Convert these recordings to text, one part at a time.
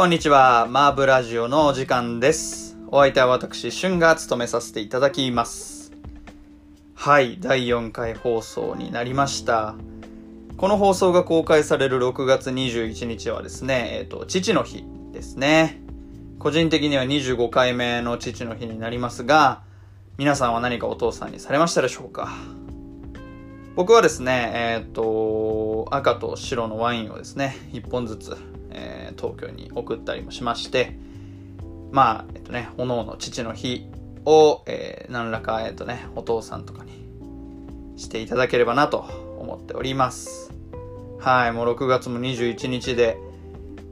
こんにちは。マーブラジオのお時間です。お相手は私、シュンが務めさせていただきます。はい、第4回放送になりました。この放送が公開される6月21日はですね、えっ、と、父の日ですね。個人的には25回目の父の日になりますが、皆さんは何かお父さんにされましたでしょうか？僕はですね、えっ、と、赤と白のワインをですね、1本ずつ、えー東京に送ったりもしまして、まあ、えっ、とね、おのおの父の日を、えー何らか、えっ、とね、お父さんとかにしていただければなと思っております。はい、もう6月も21日で、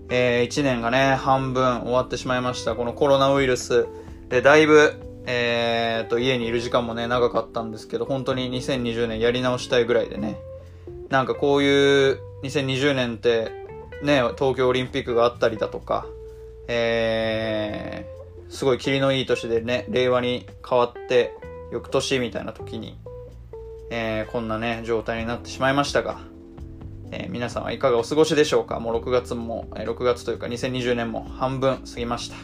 え1年がね、半分終わってしまいました。このコロナウイルスで、だいぶ、えー、と、家にいる時間もね、長かったんですけど、本当に2020年やり直したいぐらいでね、なんかこういう2020年って、ね、東京オリンピックがあったりだとか、えー、すごい霧のいい年でね、令和に変わって、翌年みたいな時に、えーこんなね、状態になってしまいましたが、えー皆さんはいかがお過ごしでしょうか？もう6月も、えー6月というか2020年も半分過ぎました。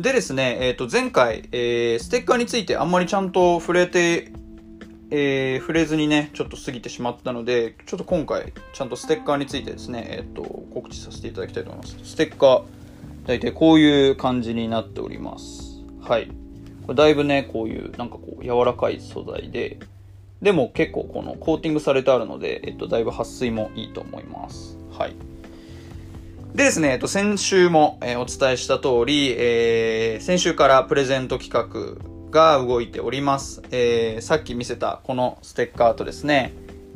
でですね、えっ、と、前回、えーステッカーについてあんまりちゃんと触れて、えー触れずにね、ちょっと過ぎてしまったので、ちょっと今回、ちゃんとステッカーについてですね、えっ、と、告知させていただきたいと思います。ステッカー、大体こういう感じになっております。はい。これだいぶね、こういう、なんかこう、柔らかい素材で、でも結構このコーティングされてあるので、えっと、だいぶ撥水もいいと思います。はい。でですね、えっと、先週も、えお伝えした通り、えー先週からプレゼント企画が動いております。えーさっき見せたこのステッカーとですね、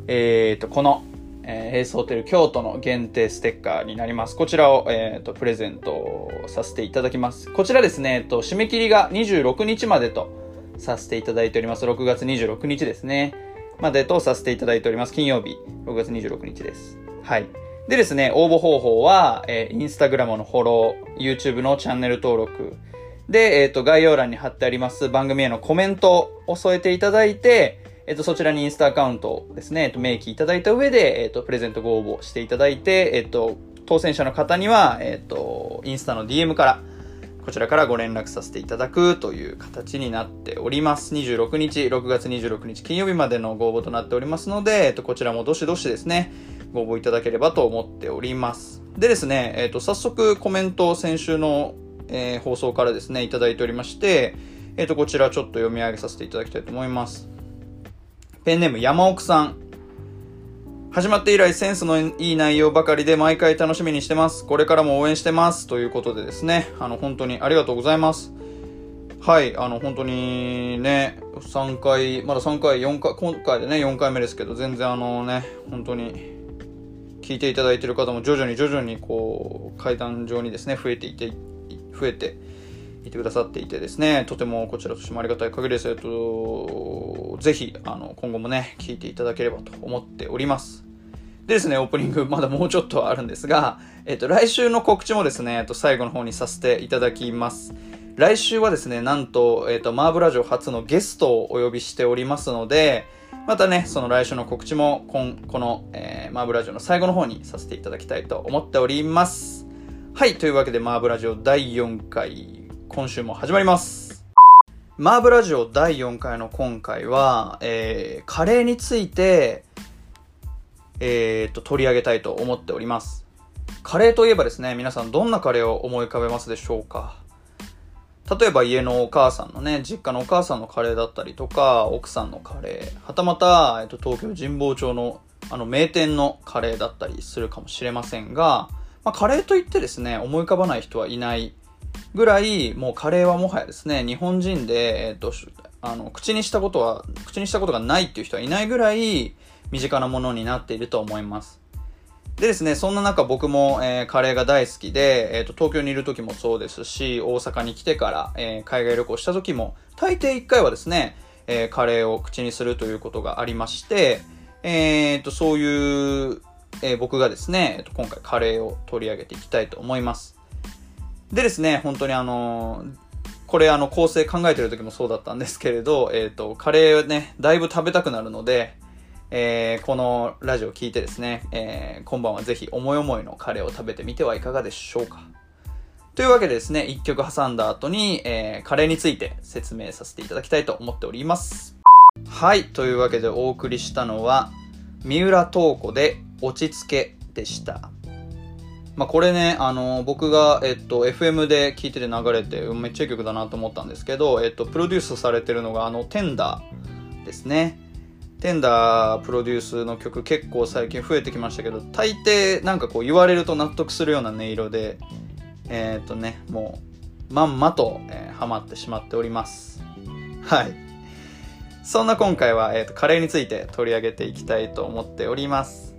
えーと、この、えー、エースホテル京都の限定ステッカーになります。こちらを、えーと、プレゼントさせていただきます。こちらですね、えっと、締め切りが26日までとさせていただいております。6月26日ですね。までとさせていただいております。金曜日、6月26日です。はい。でですね、応募方法は、えー、インスタグラムのフォロー、YouTube のチャンネル登録、で、えっ、と、概要欄に貼ってあります番組へのコメントを添えていただいて、えっ、と、そちらにインスタアカウントをですね、えっ、と、明記いただいた上で、えっ、と、プレゼントご応募していただいて、えっ、と、当選者の方には、えっ、と、インスタの DM から、こちらからご連絡させていただくという形になっております。26日、6月26日金曜日までのご応募となっておりますので、えっと、こちらもどしどしですね、ご応募いただければと思っております。でですね、えっと、早速コメントを先週の、えー放送からですね、いただいておりまして、えっと、こちらちょっと読み上げさせていただきたいと思います。ペンネーム山奥さん。始まって以来センスのいい内容ばかりで毎回楽しみにしてます。これからも応援してます。ということでですね、あの、本当にありがとうございます。はい、あの、本当にね、3回、まだ3回、4回、今回でね、4回目ですけど、全然あのね、本当に、聞いていただいている方も徐々に徐々にこう、階段上にですね、増えていて、増えていてくださっていてですね、とてもこちらとしてもありがたい限りです。えっと、ぜひ、あの、今後もね、聞いていただければと思っております。でですね、オープニングまだもうちょっとあるんですが、えっと、来週の告知もですね、えっと、最後の方にさせていただきます。来週はですね、なんと、えっと、マーブラジオ初のゲストをお呼びしておりますので、またね、その来週の告知も、こんこの、えーマーブラジオの最後の方にさせていただきたいと思っております。はい、というわけで、マーブラジオ第4回、今週も始まります。マーブラジオ第4回の今回は、えーカレーについて、えーっと、取り上げたいと思っております。カレーといえばですね、皆さんどんなカレーを思い浮かべますでしょうか？例えば家のお母さんのね、実家のお母さんのカレーだったりとか、奥さんのカレー、はたまた、えっと、東京神保町のあの名店のカレーだったりするかもしれませんが、まあ、カレーといってですね、思い浮かばない人はいないぐらい、もうカレーはもはやですね、日本人で、えっと、あの、口にしたことは、口にしたことがないっていう人はいないぐらい、身近なものになっていると思います。でですね、そんな中僕も、えーカレーが大好きで、えーと、東京にいる時もそうですし、大阪に来てから、えー海外旅行した時も、大抵1回はですね、えカレーを口にするということがありまして、えーと、そういう、えー僕がですね、今回カレーを取り上げていきたいと思います。でですね、本当にあのーこれあの構成考えてる時もそうだったんですけれど、えっ、と、カレーね、だいぶ食べたくなるので、えーこのラジオを聞いてですね、えー今晩はぜひ思い思いのカレーを食べてみてはいかがでしょうか。というわけでですね、一曲挟んだ後に、えー、カレーについて説明させていただきたいと思っております。はい。というわけでお送りしたのは、三浦透子で落ち着けでした。まあ、これね、あの、僕が、えっと、FM で聴いてて流れて、めっちゃいい曲だなと思ったんですけど、えっと、プロデュースされてるのが、あの、テンダーですね。テンダープロデュースの曲結構最近増えてきましたけど、大抵なんかこう言われると納得するような音色で、えっ、とね、もう、まんまと、えー、ハマってしまっております。はい。そんな今回は、えっ、と、カレーについて取り上げていきたいと思っております。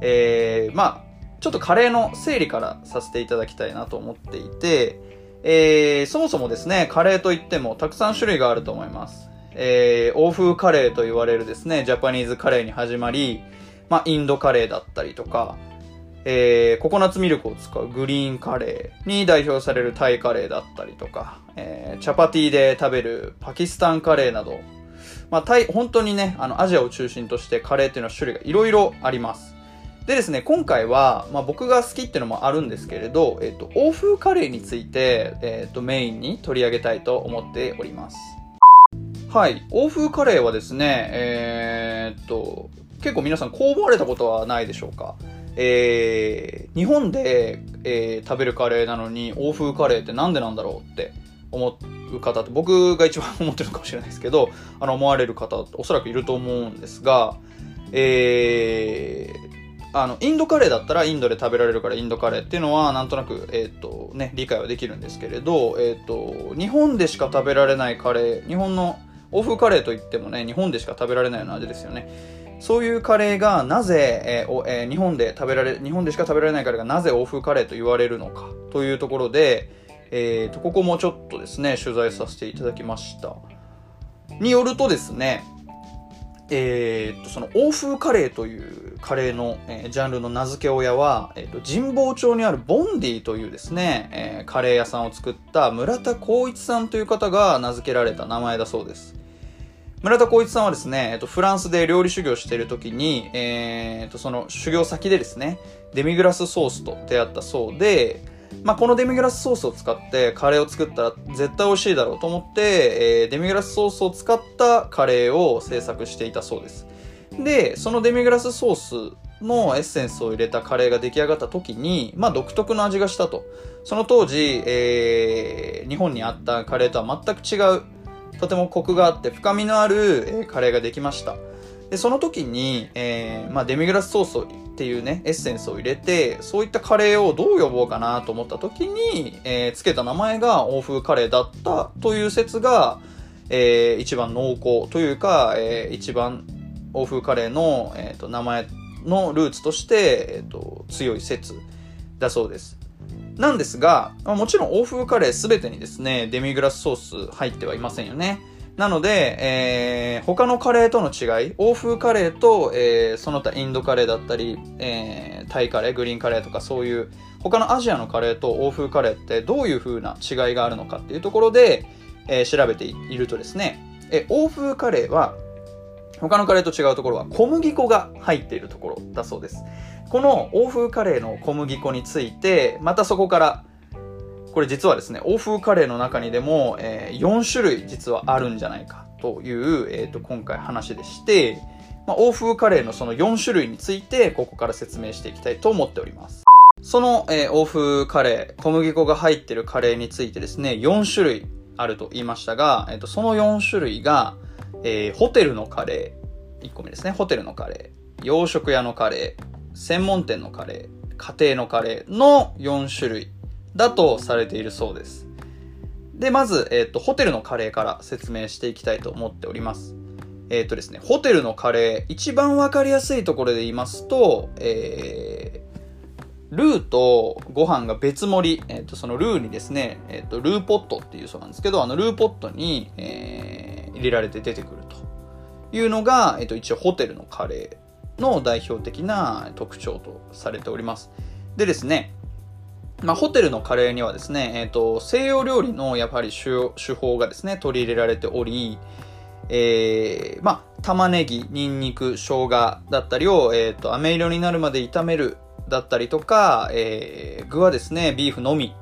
えー、まあ、ちょっとカレーの整理からさせていただきたいなと思っていて、えー、そもそもですね、カレーといってもたくさん種類があると思います。えー、欧風カレーと言われるですね、ジャパニーズカレーに始まり、まあ、インドカレーだったりとか、えー、ココナッツミルクを使うグリーンカレーに代表されるタイカレーだったりとか、えー、チャパティで食べるパキスタンカレーなど、まあ、タイ、本当にね、あの、アジアを中心としてカレーっていうのは種類がいろいろあります。でですね、今回は、まあ、僕が好きっていうのもあるんですけれど、えっ、と、欧風カレーについて、えっ、と、メインに取り上げたいと思っております。はい。欧風カレーはですね、えー、っと、結構皆さんこう思われたことはないでしょうかえー、日本で、えー、食べるカレーなのに欧風カレーってなんでなんだろうって思う方って僕が一番思ってるかもしれないですけどあの思われる方おそらくいると思うんですが、えー、あの、インドカレーだったらインドで食べられるからインドカレーっていうのはなんとなく、えっ、ー、とね、理解はできるんですけれど、えっ、ー、と、日本でしか食べられないカレー、日本の欧風カレーといってもね、日本でしか食べられないような味ですよね。そういうカレーがなぜ、えーえー、日本で食べられ、日本でしか食べられないカレーがなぜ欧風カレーと言われるのかというところで、えーと、ここもちょっとですね、取材させていただきました。によるとですね、えー、と、その欧風カレーというカレーの、えー、ジャンルの名付け親は、えーと、神保町にあるボンディというですね、えー、カレー屋さんを作った村田光一さんという方が名付けられた名前だそうです。村田光一さんはですね、えっと、フランスで料理修行している時に、えー、と、その修行先でですね、デミグラスソースと出会ったそうで、まあ、このデミグラスソースを使ってカレーを作ったら絶対美味しいだろうと思って、えー、デミグラスソースを使ったカレーを制作していたそうです。で、そのデミグラスソースのエッセンスを入れたカレーが出来上がった時に、まあ独特の味がしたと。その当時、えー、日本にあったカレーとは全く違う、とてもコクがあって深みのある、えー、カレーができました。で、その時に、えー、まあデミグラスソースっていうね、エッセンスを入れて、そういったカレーをどう呼ぼうかなと思った時に、えー、つけた名前が欧風カレーだったという説が、えー、一番濃厚というか、えー、一番欧風カレーの、えーと、名前のルーツとして、えーと、強い説だそうです。なんですが、もちろん欧風カレー全てにですね、デミグラスソース入ってはいませんよね。なので、えー、他のカレーとの違い、欧風カレーと、えー、その他インドカレーだったり、えー、タイカレー、グリーンカレーとかそういう他のアジアのカレーと欧風カレーってどういう風な違いがあるのかっていうところで、えー、調べているとですね、え欧風カレーは他のカレーと違うところは小麦粉が入っているところだそうです。この欧風カレーの小麦粉について、またそこからこれ実はですね、欧風カレーの中にでも、えー、4種類実はあるんじゃないかという、えー、と今回話でして、まあ、欧風カレーのその4種類についてここから説明していきたいと思っております。その、えー、欧風カレー、小麦粉が入ってるカレーについてですね、4種類あると言いましたが、えー、とその4種類が、えー、ホテルのカレー、1個目ですね、ホテルのカレー、洋食屋のカレー、専門店のカレー、家庭のカレーの4種類だとされているそうです。で、まず、えっ、ー、と、ホテルのカレーから説明していきたいと思っております。えっ、ー、とですね、ホテルのカレー、一番わかりやすいところで言いますと、えー、ルーとご飯が別盛り、えっ、ー、と、そのルーにですね、えっ、と、ルーポットっていうそうなんですけど、あの、ルーポットに、えー、入れられて出てくるというのが、えっ、と、一応ホテルのカレーの代表的な特徴とされております。でですね、まあ、ホテルのカレーにはですね、えっ、ー、と、西洋料理のやっぱり手法がですね、取り入れられており、えー、まあ、玉ねぎ、にんにく、生姜だったりを、えっ、ー、と、飴色になるまで炒めるだったりとか、えー、具はですね、ビーフのみ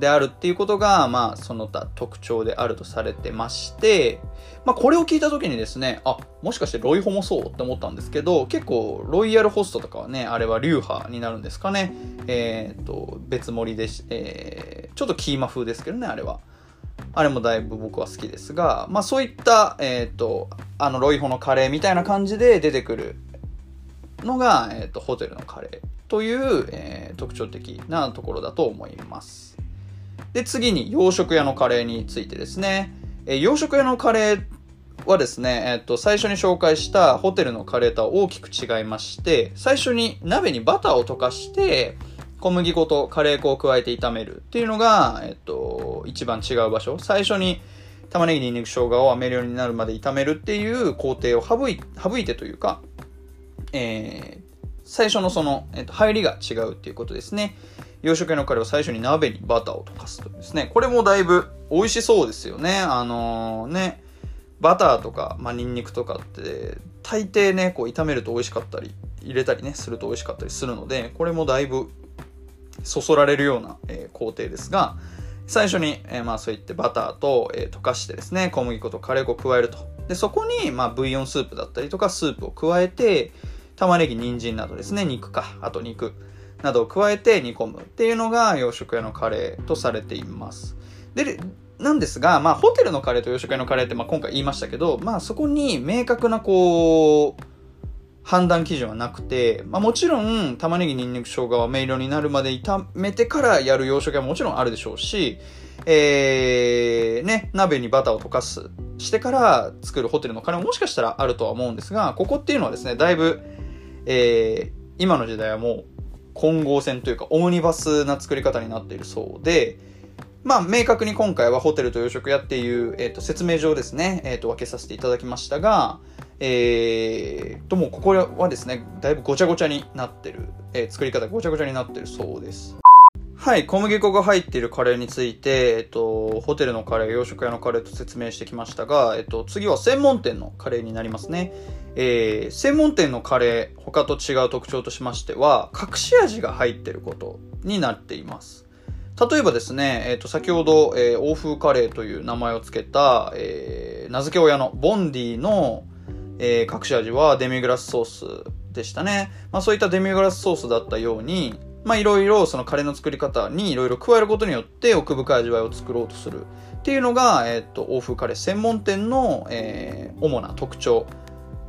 であるっていうことが、まあ、その他特徴であるとされてまして、まあ、これを聞いた時にですね、あ、もしかしてロイホもそうって思ったんですけど、結構、ロイヤルホストとかはね、あれは流派になるんですかね。えっ、と、別盛りでし、えー、ちょっとキーマ風ですけどね、あれは。あれもだいぶ僕は好きですが、まあそういった、えっ、と、あの、ロイホのカレーみたいな感じで出てくるのが、えっ、と、ホテルのカレーという、えー、特徴的なところだと思います。で、次に洋食屋のカレーについてですね。えー、洋食屋のカレーはですね、えっ、と、最初に紹介したホテルのカレーとは大きく違いまして、最初に鍋にバターを溶かして、小麦粉とカレー粉を加えて炒めるっていうのが、えっと、一番違う場所。最初に玉ねぎ、にんにく、生姜を飴色になるまで炒めるっていう工程を省い省いてというか、えー、最初のその、えっと、入りが違うっていうことですね。洋食屋のカレーを最初に鍋にバターを溶かすとですね。これもだいぶ美味しそうですよね。あのー、ね、バターとか、まあ、ニンニクとかって、大抵ね、こう炒めると美味しかったり、入れたりね、すると美味しかったりするので、これもだいぶそそられるような、えー、工程ですが、最初に、えー、まあそういってバターと、えー、溶かしてですね、小麦粉とカレー粉を加えると。で、そこに、まあブイヨンスープだったりとかスープを加えて、玉ねぎ、人参などですね、肉か、あと肉などを加えて煮込むっていうのが洋食屋のカレーとされています。で、なんですが、まあホテルのカレーと洋食屋のカレーって、まあ今回言いましたけど、まあそこに明確なこう、判断基準はなくて、まあ、もちろん玉ねぎ、にんにく、生姜は明色になるまで炒めてからやる洋食はもちろんあるでしょうし、えー、ね、鍋にバターを溶かす、してから作るホテルのカレーももしかしたらあるとは思うんですが、ここっていうのはですね、だいぶ、えー、今の時代はもう混合線というかオムニバスな作り方になっているそうで、まあ、明確に今回はホテルと洋食屋っていう、えっ、ー、と、説明上ですね、えっ、ー、と、分けさせていただきましたが、えー、ともうここはですね、だいぶごちゃごちゃになってる、えー、作り方ごちゃごちゃになってるそうです。はい、小麦粉が入っているカレーについて、えっと、ホテルのカレー、洋食屋のカレーと説明してきましたが、えっと、次は専門店のカレーになりますね。えー、専門店のカレー、他と違う特徴としましては、隠し味が入っていることになっています。例えばですね、えっ、と、先ほど、えー、欧風カレーという名前を付けた、えー、名付け親のボンディの、えー、隠し味はデミグラスソースでしたね。まあそういったデミグラスソースだったように、まあいろいろそのカレーの作り方にいろいろ加えることによって奥深い味わいを作ろうとするっていうのが、えっ、と、欧風カレー専門店の、えー、主な特徴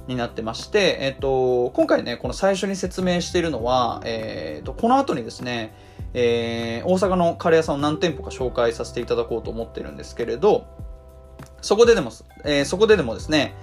になってまして、えっ、と、今回ね、この最初に説明しているのは、えっ、と、この後にですね、えー、大阪のカレー屋さんを何店舗か紹介させていただこうと思ってるんですけれど、そこででも、えー、そこででもですね、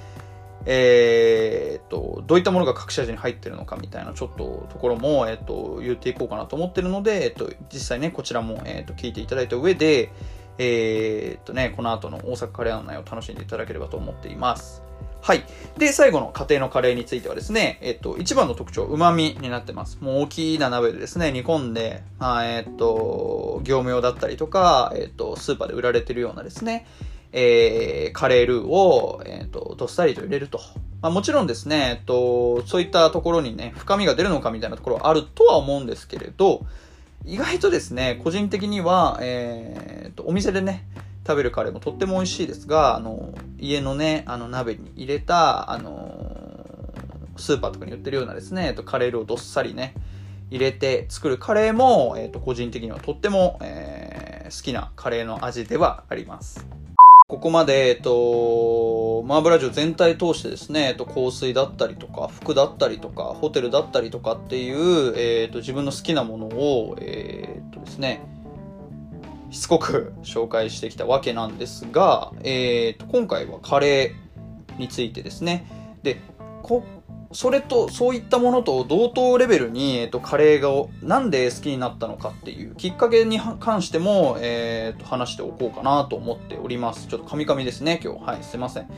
えー、っと、どういったものが隠し味に入ってるのかみたいなちょっとところも、え、っと、言っていこうかなと思ってるので、え、っと、実際ね、こちらも、えっと、聞いていただいた上で、えー、っとね、この後の大阪カレー案内を楽しんでいただければと思っています。はい。で、最後の家庭のカレーについてはですね、えっと、一番の特徴、旨味になってます。もう大きな鍋でですね、煮込んで、あえっと、業務用だったりとか、えっと、スーパーで売られてるようなですね、えー、カレールーを、えーと、どっさりと入れると。まあ、もちろんですね、えっと、そういったところにね、深みが出るのかみたいなところはあるとは思うんですけれど、意外とですね、個人的には、えーと、お店でね、食べるカレーもとっても美味しいですが、あの、家のね、あの鍋に入れた、あの、スーパーとかに売ってるようなですね、えっと、カレールーをどっさりね、入れて作るカレーも、えっと、個人的にはとっても、えー、好きなカレーの味ではあります。ここまで、えっと、マーブラジオ全体通してですね、えっと、香水だったりとか、服だったりとか、ホテルだったりとかっていう、えっと、自分の好きなものを、えっとですね、しつこく 紹介してきたわけなんですが、えっと、今回はカレーについてですね。で、こそれと、そういったものと同等レベルに、えっと、カレーがなんで好きになったのかっていうきっかけに関しても、えっと、話しておこうかなと思っております。ちょっとカミカミですね、今日。はい、すいません。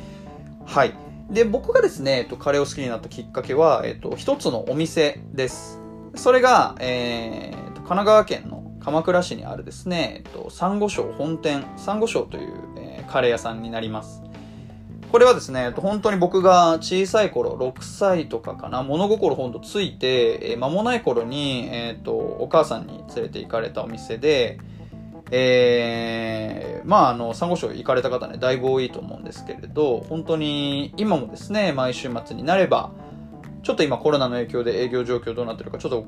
はい。で、僕がですね、えっと、カレーを好きになったきっかけは、えっと、一つのお店です。それが、えー、神奈川県の鎌倉市にあるですね、えっと、サンゴ礁本店、サンゴ礁という、えー、カレー屋さんになります。これはですね、本当に僕が小さい頃、6歳とかかな、物心ほんとついて、えー、間もない頃に、えっ、ー、と、お母さんに連れて行かれたお店で、えー、まあ、あの、サンゴ礁行かれた方ね、だいぶ多いと思うんですけれど、本当に今もですね、毎週末になれば、ちょっと今コロナの影響で営業状況どうなってるかちょっと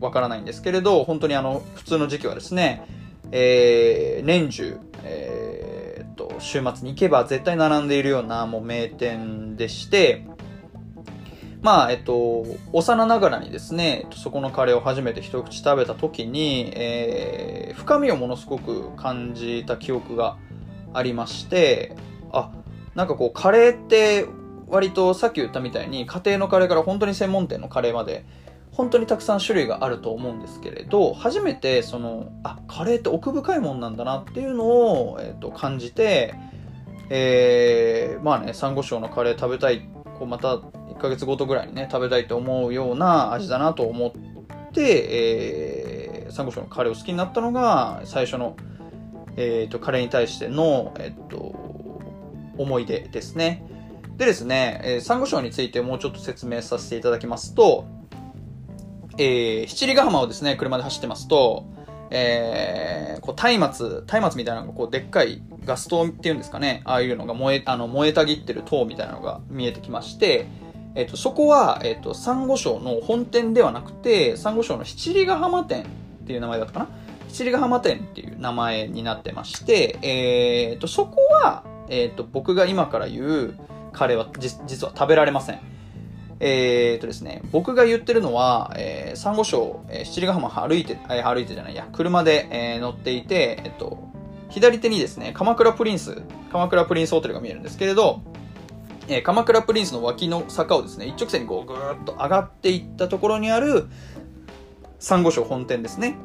わからないんですけれど、本当にあの、普通の時期はですね、えー、年中、えー、と、週末に行けば絶対並んでいるようなもう名店でして、まあ、えっと、幼ながらにですね、そこのカレーを初めて一口食べた時に、えー、深みをものすごく感じた記憶がありまして、あ、なんかこう、カレーって割とさっき言ったみたいに家庭のカレーから本当に専門店のカレーまで本当にたくさん種類があると思うんですけれど初めてそのあカレーって奥深いもんなんだなっていうのを、えーと、感じて、えー、まあねサンゴ礁のカレー食べたいこうまた1ヶ月ごとぐらいにね食べたいと思うような味だなと思って、えー、サンゴ礁のカレーを好きになったのが最初の、えーと、カレーに対しての、えーと思い出ですね。でですね、えー、サンゴ礁についてもうちょっと説明させていただきますと、えー、七里ヶ浜をですね、車で走ってますと、えー、こう、松明、松明みたいなのが、こう、でっかいガス灯っていうんですかね、ああいうのが燃え、あの、燃えたぎってる塔みたいなのが見えてきまして、えっ、ー、と、そこは、えっ、ー、と、サンゴ礁の本店ではなくて、サンゴ礁の七里ヶ浜店っていう名前だったかな七里ヶ浜店っていう名前になってまして、えっ、ー、と、そこは、えっ、と、僕が今から言うカレーは実は食べられません。えー、とですね、僕が言ってるのは、えー、サンゴ礁、えー、七里ヶ浜歩いて、えー、歩いてじゃないや、車で、えー、乗っていて、えっと、左手にですね、鎌倉プリンス、鎌倉プリンスホテルが見えるんですけれど、えー、鎌倉プリンスの脇の坂をですね、一直線にこうぐーっと上がっていったところにある、サンゴ礁本店ですね。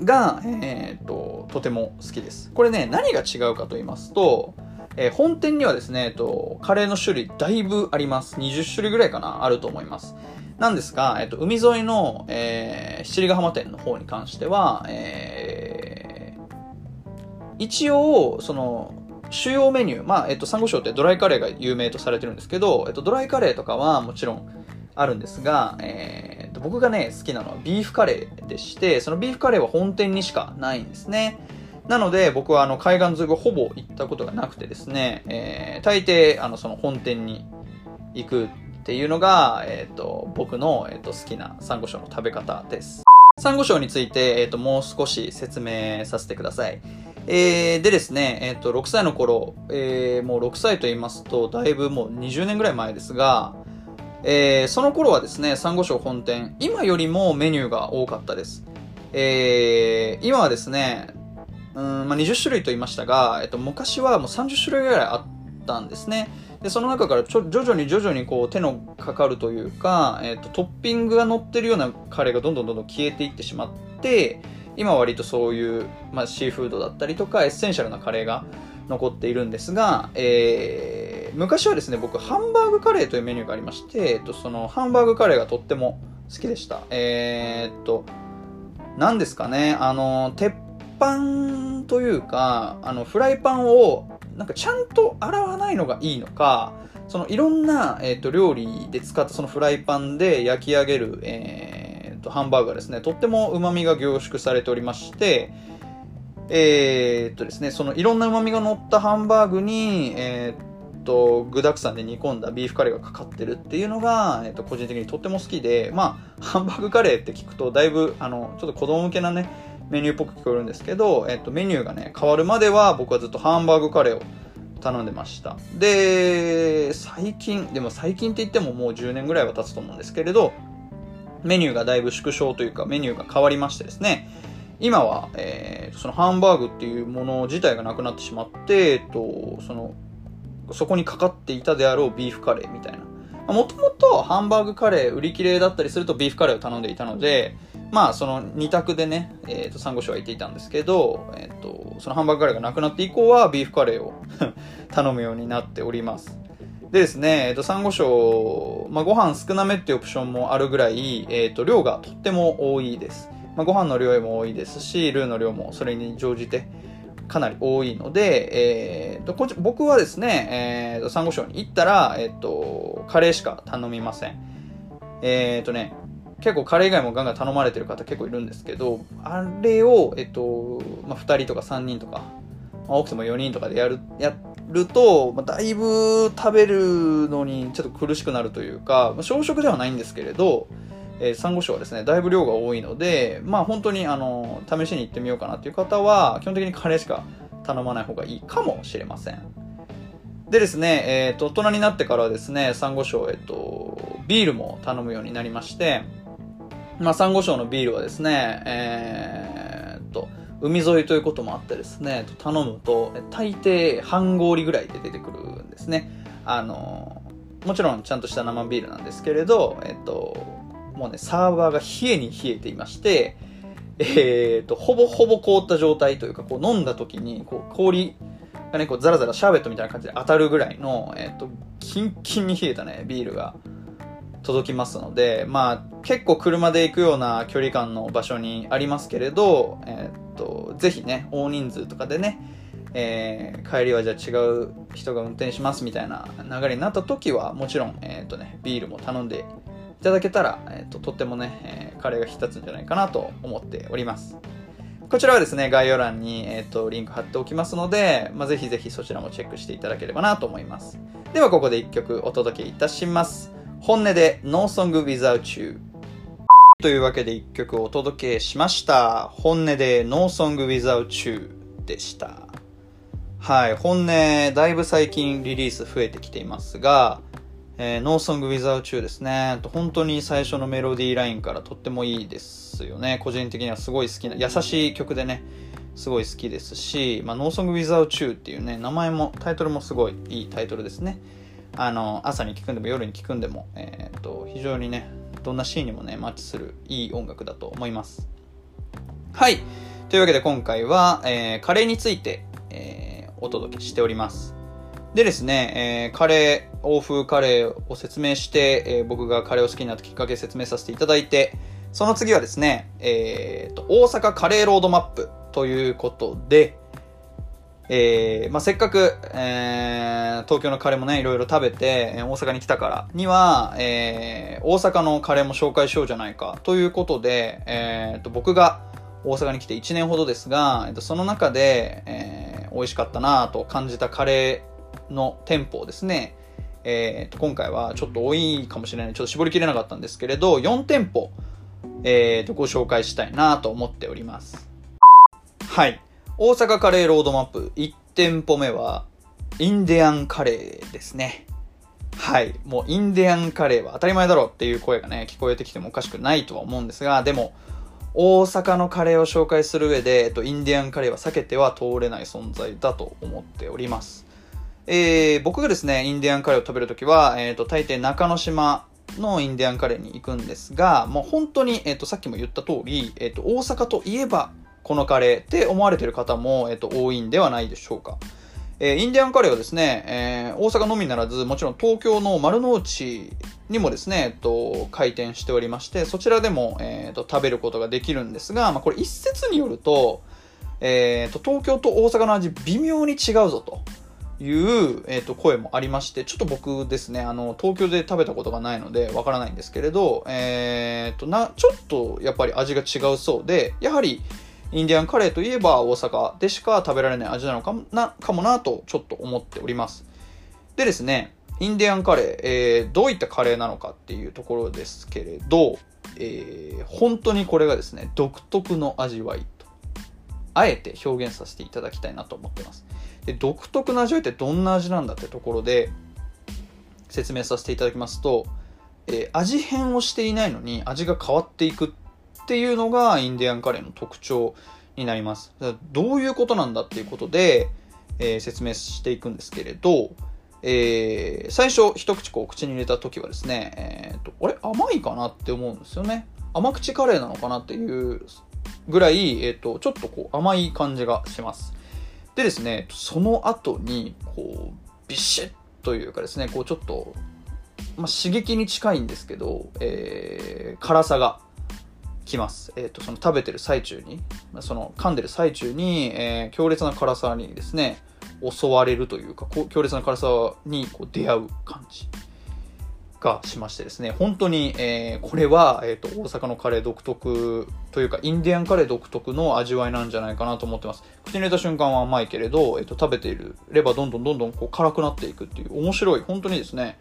が、えー、と、とても好きです。これね、何が違うかと言いますと、えー、本店にはですね、えっと、カレーの種類だいぶあります。20種類ぐらいかな、あると思います。なんですが、えっと、海沿いの、えー、七里ヶ浜店の方に関しては、えー、一応、その、主要メニュー、まあ、えっと、サンゴ礁ってドライカレーが有名とされてるんですけど、えっと、ドライカレーとかはもちろんあるんですが、えー、僕がね、好きなのはビーフカレーでして、そのビーフカレーは本店にしかないんですね。なので、僕はあの海岸沿いをほぼ行ったことがなくてですね、えー、大抵、あの、その本店に行くっていうのが、え、ー、と、僕の、え、ー、と、好きなサンゴ礁の食べ方です。サンゴ礁について、え、ー、と、もう少し説明させてください。えー、でですね、えっ、と、6歳の頃、えー、もう6歳と言いますと、だいぶもう20年ぐらい前ですが、えー、その頃はですね、サンゴ礁本店、今よりもメニューが多かったです。えー、今はですね、うんまあ、20種類と言いましたが、えっと、昔はもう30種類ぐらいあったんですね。で、その中からちょ徐々に徐々にこう手のかかるというか、えっと、トッピングが乗ってるようなカレーがどんどんどんどん消えていってしまって、今割とそういう、まあ、シーフードだったりとかエッセンシャルなカレーが残っているんですが、えー、昔はですね、僕、ハンバーグカレーというメニューがありまして、えっと、そのハンバーグカレーがとっても好きでした。えー、っと、何ですかね、あの、鉄板というか、あの、フライパンを、なんかちゃんと洗わないのがいいのか、そのいろんな、えっ、ー、と、料理で使ったそのフライパンで焼き上げる、えー、と、ハンバーグがですね、とっても旨味が凝縮されておりまして、えー、っとですね、そのいろんな旨味が乗ったハンバーグに、えー、っと、具沢山で煮込んだビーフカレーがかかってるっていうのが、えー、っと、個人的にとっても好きで、まあ、ハンバーグカレーって聞くと、だいぶ、あの、ちょっと子供向けなね、メニューっぽく聞こえるんですけど、えっと、メニューがね、変わるまでは僕はずっとハンバーグカレーを頼んでました。で、最近、でも最近って言ってももう10年ぐらいは経つと思うんですけれど、メニューがだいぶ縮小というかメニューが変わりましてですね、今は、えー、そのハンバーグっていうもの自体がなくなってしまって、えっと、その、そこにかかっていたであろうビーフカレーみたいな。もともとハンバーグカレー売り切れだったりするとビーフカレーを頼んでいたので、まあ、その2択でね、えっ、ー、と、サンゴ礁は行っていたんですけど、えっ、ー、と、そのハンバーグカレーがなくなって以降は、ビーフカレーを 頼むようになっております。でですね、えっ、ー、と、サンゴ礁、まあ、ご飯少なめっていうオプションもあるぐらい、えっ、と、量がとっても多いです。まあ、ご飯の量も多いですし、ルーの量もそれに乗じてかなり多いので、えーと、と僕はですね、えーと、サンゴ礁に行ったら、えっ、と、カレーしか頼みません。えっ、とね、結構カレー以外もガンガン頼まれてる方結構いるんですけど、あれを、えっと、まあ、2人とか3人とか、まあ、多くても4人とかでやる、やると、まあ、だいぶ食べるのにちょっと苦しくなるというか、まあ、小食ではないんですけれど、えー、サンゴ礁はですね、だいぶ量が多いので、まあ本当にあの、試しに行ってみようかなという方は、基本的にカレーしか頼まない方がいいかもしれません。でですね、えっ、ー、と、大人になってからはですね、サンゴ礁、えっ、ー、と、ビールも頼むようになりまして、まあ、サンゴ礁のビールはですね、えー、と、海沿いということもあってですね、頼むと、大抵半氷ぐらいで出てくるんですね。あの、もちろんちゃんとした生ビールなんですけれど、えっと、もうね、サーバーが冷えに冷えていまして、えっと、ほぼほぼ凍った状態というか、こう飲んだ時に、こう氷がね、こうザラザラシャーベットみたいな感じで当たるぐらいの、えっと、キンキンに冷えたね、ビールが届きますので、まあ、結構車で行くような距離感の場所にありますけれど、えー、と、ぜひね、大人数とかでね、えー、帰りはじゃあ違う人が運転しますみたいな流れになった時は、もちろん、えー、とね、ビールも頼んでただけたら、えっと、とってもね、えー、カレーが引き立つんじゃないかなと思っております。こちらはですね、概要欄に、えっと、リンク貼っておきますので、まあ、ぜひぜひそちらもチェックしていただければなと思います。では、ここで1曲お届けいたします。本音で No Song Without You というわけで一曲お届けしました。本音で No Song Without You でした。はい、本音だいぶ最近リリース増えてきていますが、えー、No Song Without You ですね。本当に最初のメロディーラインからとってもいいですよね。個人的にはすごい好きな、優しい曲でね、すごい好きですし、まあ、No Song Without You っていうね、名前も、タイトルもすごいいいタイトルですね。あの朝に聴くんでも夜に聴くんでも、えーと、非常にねどんなシーンにもねマッチするいい音楽だと思いますはいというわけで今回は、えー、カレーについて、えー、お届けしておりますでですね、えー、カレー欧風カレーを説明して、え僕がカレーを好きになったきっかけ説明させていただいてその次はですね、えーと大阪カレーロードマップということで、えー、まあ、せっかく、えー、東京のカレーもね、いろいろ食べて、大阪に来たからには、えー、大阪のカレーも紹介しようじゃないか、ということで、えー、と、僕が大阪に来て1年ほどですが、えー、とその中で、えー、美味しかったなと感じたカレーの店舗をですね、えー、と今回はちょっと多いかもしれない、ちょっと絞りきれなかったんですけれど、4店舗、えー、とご紹介したいなと思っております。はい。大阪カレーロードマップ1店舗目はインディアンカレーですね。はい。もうインディアンカレーは当たり前だろうっていう声がね、聞こえてきてもおかしくないとは思うんですが、でも、大阪のカレーを紹介する上で、えっと、インディアンカレーは避けては通れない存在だと思っております。えー、僕がですね、インディアンカレーを食べるときは、えっ、ー、と、大抵中之島のインディアンカレーに行くんですが、もう本当に、えっ、ー、と、さっきも言った通り、えっ、と、大阪といえば、このカレーって思われてる方も、えっと、多いんではないでしょうか。えー、インディアンカレーはですね、えー、大阪のみならず、もちろん東京の丸の内にもですね、えっと、開店しておりまして、そちらでも、えー、と、食べることができるんですが、まあ、これ一説によると、えー、と、東京と大阪の味微妙に違うぞと。いう、えー、と声もありまして、ちょっと僕ですね、あの、東京で食べたことがないのでわからないんですけれど、えっ、と、な、ちょっとやっぱり味が違うそうで、やはり、インディアンカレーといえば大阪でしか食べられない味なのかもなかもなとちょっと思っております。でですね、インディアンカレー、えー、どういったカレーなのかっていうところですけれど、えー、本当にこれがですね、独特の味わいと、あえて表現させていただきたいなと思ってます。で独特な味わいってどんな味なんだってところで説明させていただきますと、えー、味変をしていないのに味が変わっていくっていうのがインディアンカレーの特徴になります。どういうことなんだっていうことで、えー、説明していくんですけれど、えー、最初一口こう口に入れた時はですね、えーと、あれ？甘いかなって思うんですよね。甘口カレーなのかなっていうぐらい、えーと、ちょっとこう甘い感じがします。でですね、その後にこうビシッというかですね、こうちょっと、まあ、刺激に近いんですけど、えー、辛さがきます。え、ー、と、その食べてる最中に、その噛んでる最中に、えー、強烈な辛さにですね、襲われるというか、強烈な辛さにこう出会う感じがしましてですね、本当に、えー、これは、えっ、ー、と、大阪のカレー独特というか、インディアンカレー独特の味わいなんじゃないかなと思ってます。口に入れた瞬間は甘いけれど、えっ、ー、と、食べているればどんどんどんどんこう辛くなっていくっていう、面白い、本当にですね、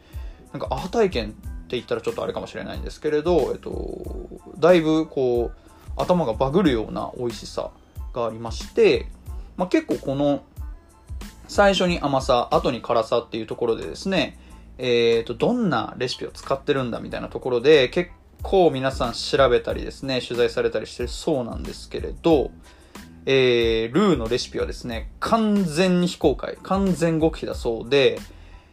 なんかアハ体験って言ったらちょっとあれかもしれないんですけれど、えっと、だいぶこう、頭がバグるような美味しさがありまして、まあ、結構この、最初に甘さ、後に辛さっていうところでですね、えっ、ー、と、どんなレシピを使ってるんだみたいなところで、結構皆さん調べたりですね、取材されたりしてるそうなんですけれど、えー、ルーのレシピはですね、完全に非公開、完全極秘だそうで、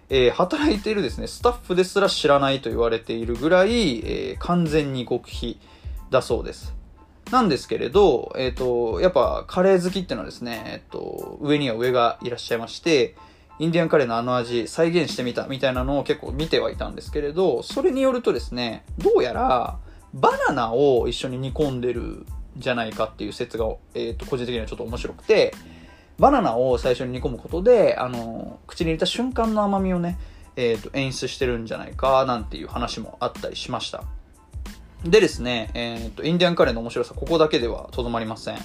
えー、働いているですね、スタッフですら知らないと言われているぐらい、えー、完全に極秘だそうです。なんですけれど、えっ、ー、と、やっぱカレー好きっていうのはですね、えっ、と、上には上がいらっしゃいまして、インディアンカレーのあの味再現してみたみたいなのを結構見てはいたんですけれど、それによるとですね、どうやらバナナを一緒に煮込んでるんじゃないかっていう説が、えっ、ー、と、個人的にはちょっと面白くて、バナナを最初に煮込むことで、あの、口に入れた瞬間の甘みをね、えっ、ー、と、演出してるんじゃないかなんていう話もあったりしました。でですね、えっ、ー、と、インディアンカレーの面白さ、ここだけではとどまりません。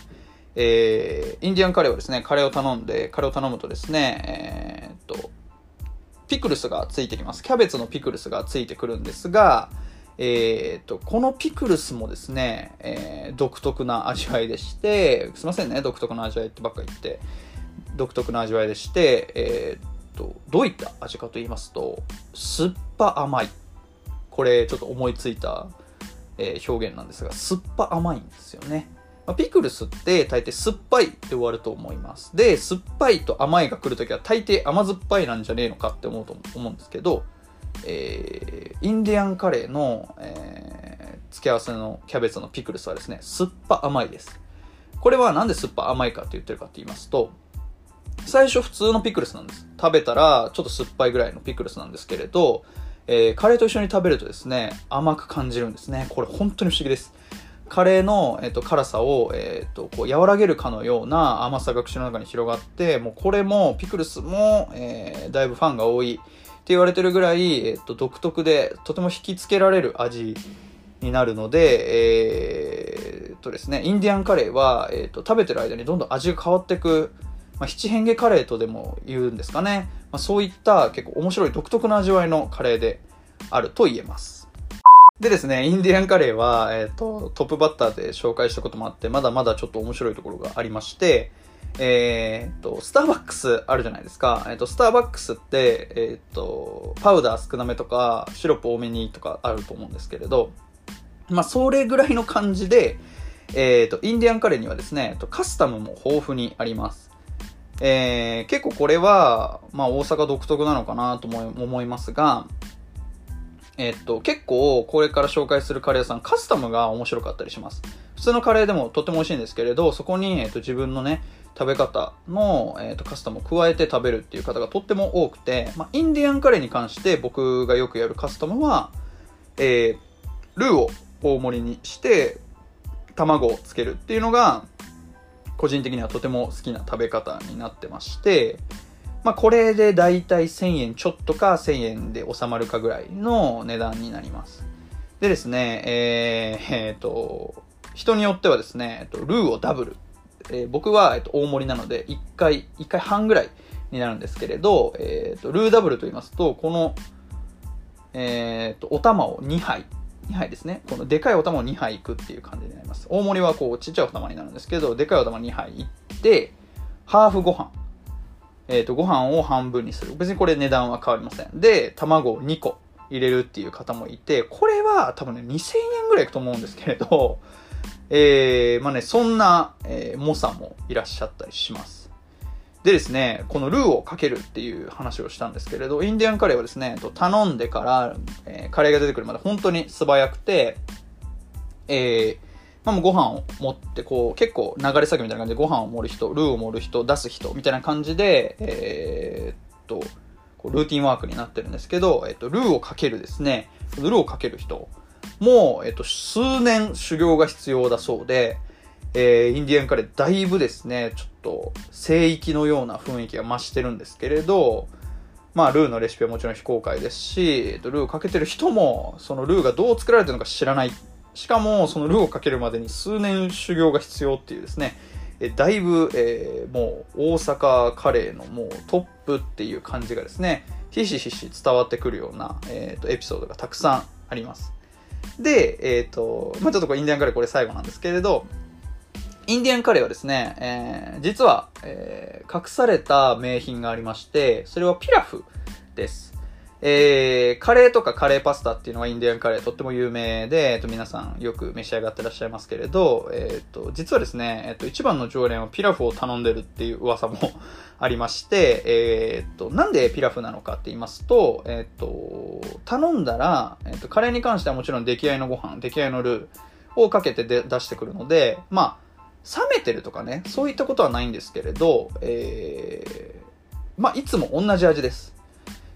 えー、インディアンカレーはですね、カレーを頼んで、カレーを頼むとですね、えー、っと、ピクルスがついてきます。キャベツのピクルスがついてくるんですが、えー、っと、このピクルスもですね、えー、独特な味わいでして、すいませんね、独特な味わいってばっか言って、独特な味わいでして、えー、っと、どういった味かと言いますと、酸っぱ甘い。これ、ちょっと思いついた、えー、表現なんですが、酸っぱ甘いんですよね。まあ、ピクルスって大抵酸っぱいで終わると思います。で、酸っぱいと甘いが来るときは大抵甘酸っぱいなんじゃねえのかって思うと思うんですけど、えー、インディアンカレーの、えー、付け合わせのキャベツのピクルスはですね、酸っぱ甘いです。これはなんで酸っぱ甘いかって言ってるかって言いますと、最初普通のピクルスなんです。食べたらちょっと酸っぱいぐらいのピクルスなんですけれど、えー、カレーと一緒に食べるとですね、甘く感じるんですね。これ本当に不思議です。カレーの、えーと、辛さを、えーと、こう和らげるかのような甘さが口の中に広がってもうこれもピクルスも、えー、だいぶファンが多いって言われてるぐらい、えーと、独特でとても引きつけられる味になるので、えーとですね、インディアンカレーは、えー、と食べてる間にどんどん味が変わっていく、まあ、七変化カレーとでも言うんですかね、まあ、そういった結構面白い独特な味わいのカレーであると言えます。でですね、インディアンカレーは、えっ、ー、と、トップバッターで紹介したこともあって、まだまだちょっと面白いところがありまして、えっ、ー、と、スターバックスあるじゃないですか。えっ、ー、と、スターバックスって、えっ、と、パウダー少なめとか、シロップ多めにとかあると思うんですけれど、まあ、それぐらいの感じで、えっ、と、インディアンカレーにはですね、カスタムも豊富にあります。えー、結構これは、まあ、大阪独特なのかなと思いますが、えっと、結構これから紹介するカレー屋さん、カスタムが面白かったりします。普通のカレーでもとっても美味しいんですけれど、そこに、えっと、自分のね、食べ方の、えっと、カスタムを加えて食べるっていう方がとっても多くて、まあ、インディアンカレーに関して僕がよくやるカスタムは、えー、ルーを大盛りにして、卵をつけるっていうのが、個人的にはとても好きな食べ方になってまして、まあ、これでだいたい1000円ちょっとか1000円で収まるかぐらいの値段になります。でですね、えー、えー、と、人によってはですね、ルーをダブル。えー、僕は、えー、と大盛りなので、1回、1回半ぐらいになるんですけれど、えー、とルーダブルと言いますと、この、えー、とお玉を2杯、2杯ですね。このでかいお玉を2杯いくっていう感じになります。大盛りはこうちっちゃいお玉になるんですけど、でかいお玉2杯いって、ハーフご飯。えっ、ー、と、ご飯を半分にする。別にこれ値段は変わりません。で、卵を2個入れるっていう方もいて、これは多分ね、2000円ぐらいいくと思うんですけれど、えー、まあね、そんな、えー、猛者もいらっしゃったりします。でですね、このルーをかけるっていう話をしたんですけれど、インディアンカレーはですね、頼んでから、えー、カレーが出てくるまで本当に素早くて、えー、まあ、もうご飯を持って、こう、結構流れ作業みたいな感じでご飯を盛る人、ルーを盛る人、出す人、みたいな感じで、えー、っと、こうルーティンワークになってるんですけど、えっと、ルーをかけるですね、ルーをかける人も、えっと、数年修行が必要だそうで、えー、インディアンカレーだいぶですね、ちょっと聖域のような雰囲気が増してるんですけれど、まあ、ルーのレシピはもちろん非公開ですし、えっと、ルーかけてる人も、そのルーがどう作られてるのか知らない。しかも、そのルーをかけるまでに数年修行が必要っていうですね、えだいぶ、えー、もう大阪カレーのもうトップっていう感じがですね、ひしひし伝わってくるような、えーと、エピソードがたくさんあります。で、えっ、ー、と、まあ、ちょっとこれインディアンカレーこれ最後なんですけれど、インディアンカレーはですね、えー、実は、えー、隠された名品がありまして、それはピラフです。えー、カレーとかカレーパスタっていうのはインディアンカレーとっても有名で、えっと、皆さんよく召し上がってらっしゃいますけれど、えっと、実はですね、えっと、一番の常連はピラフを頼んでるっていう噂も ありまして、えっと、なんでピラフなのかって言いますと、えっと、頼んだら、えっと、カレーに関してはもちろん出来合いのご飯、出来合いのルーをかけてで出してくるので、まあ、冷めてるとかね、そういったことはないんですけれど、えー、まあ、いつも同じ味です。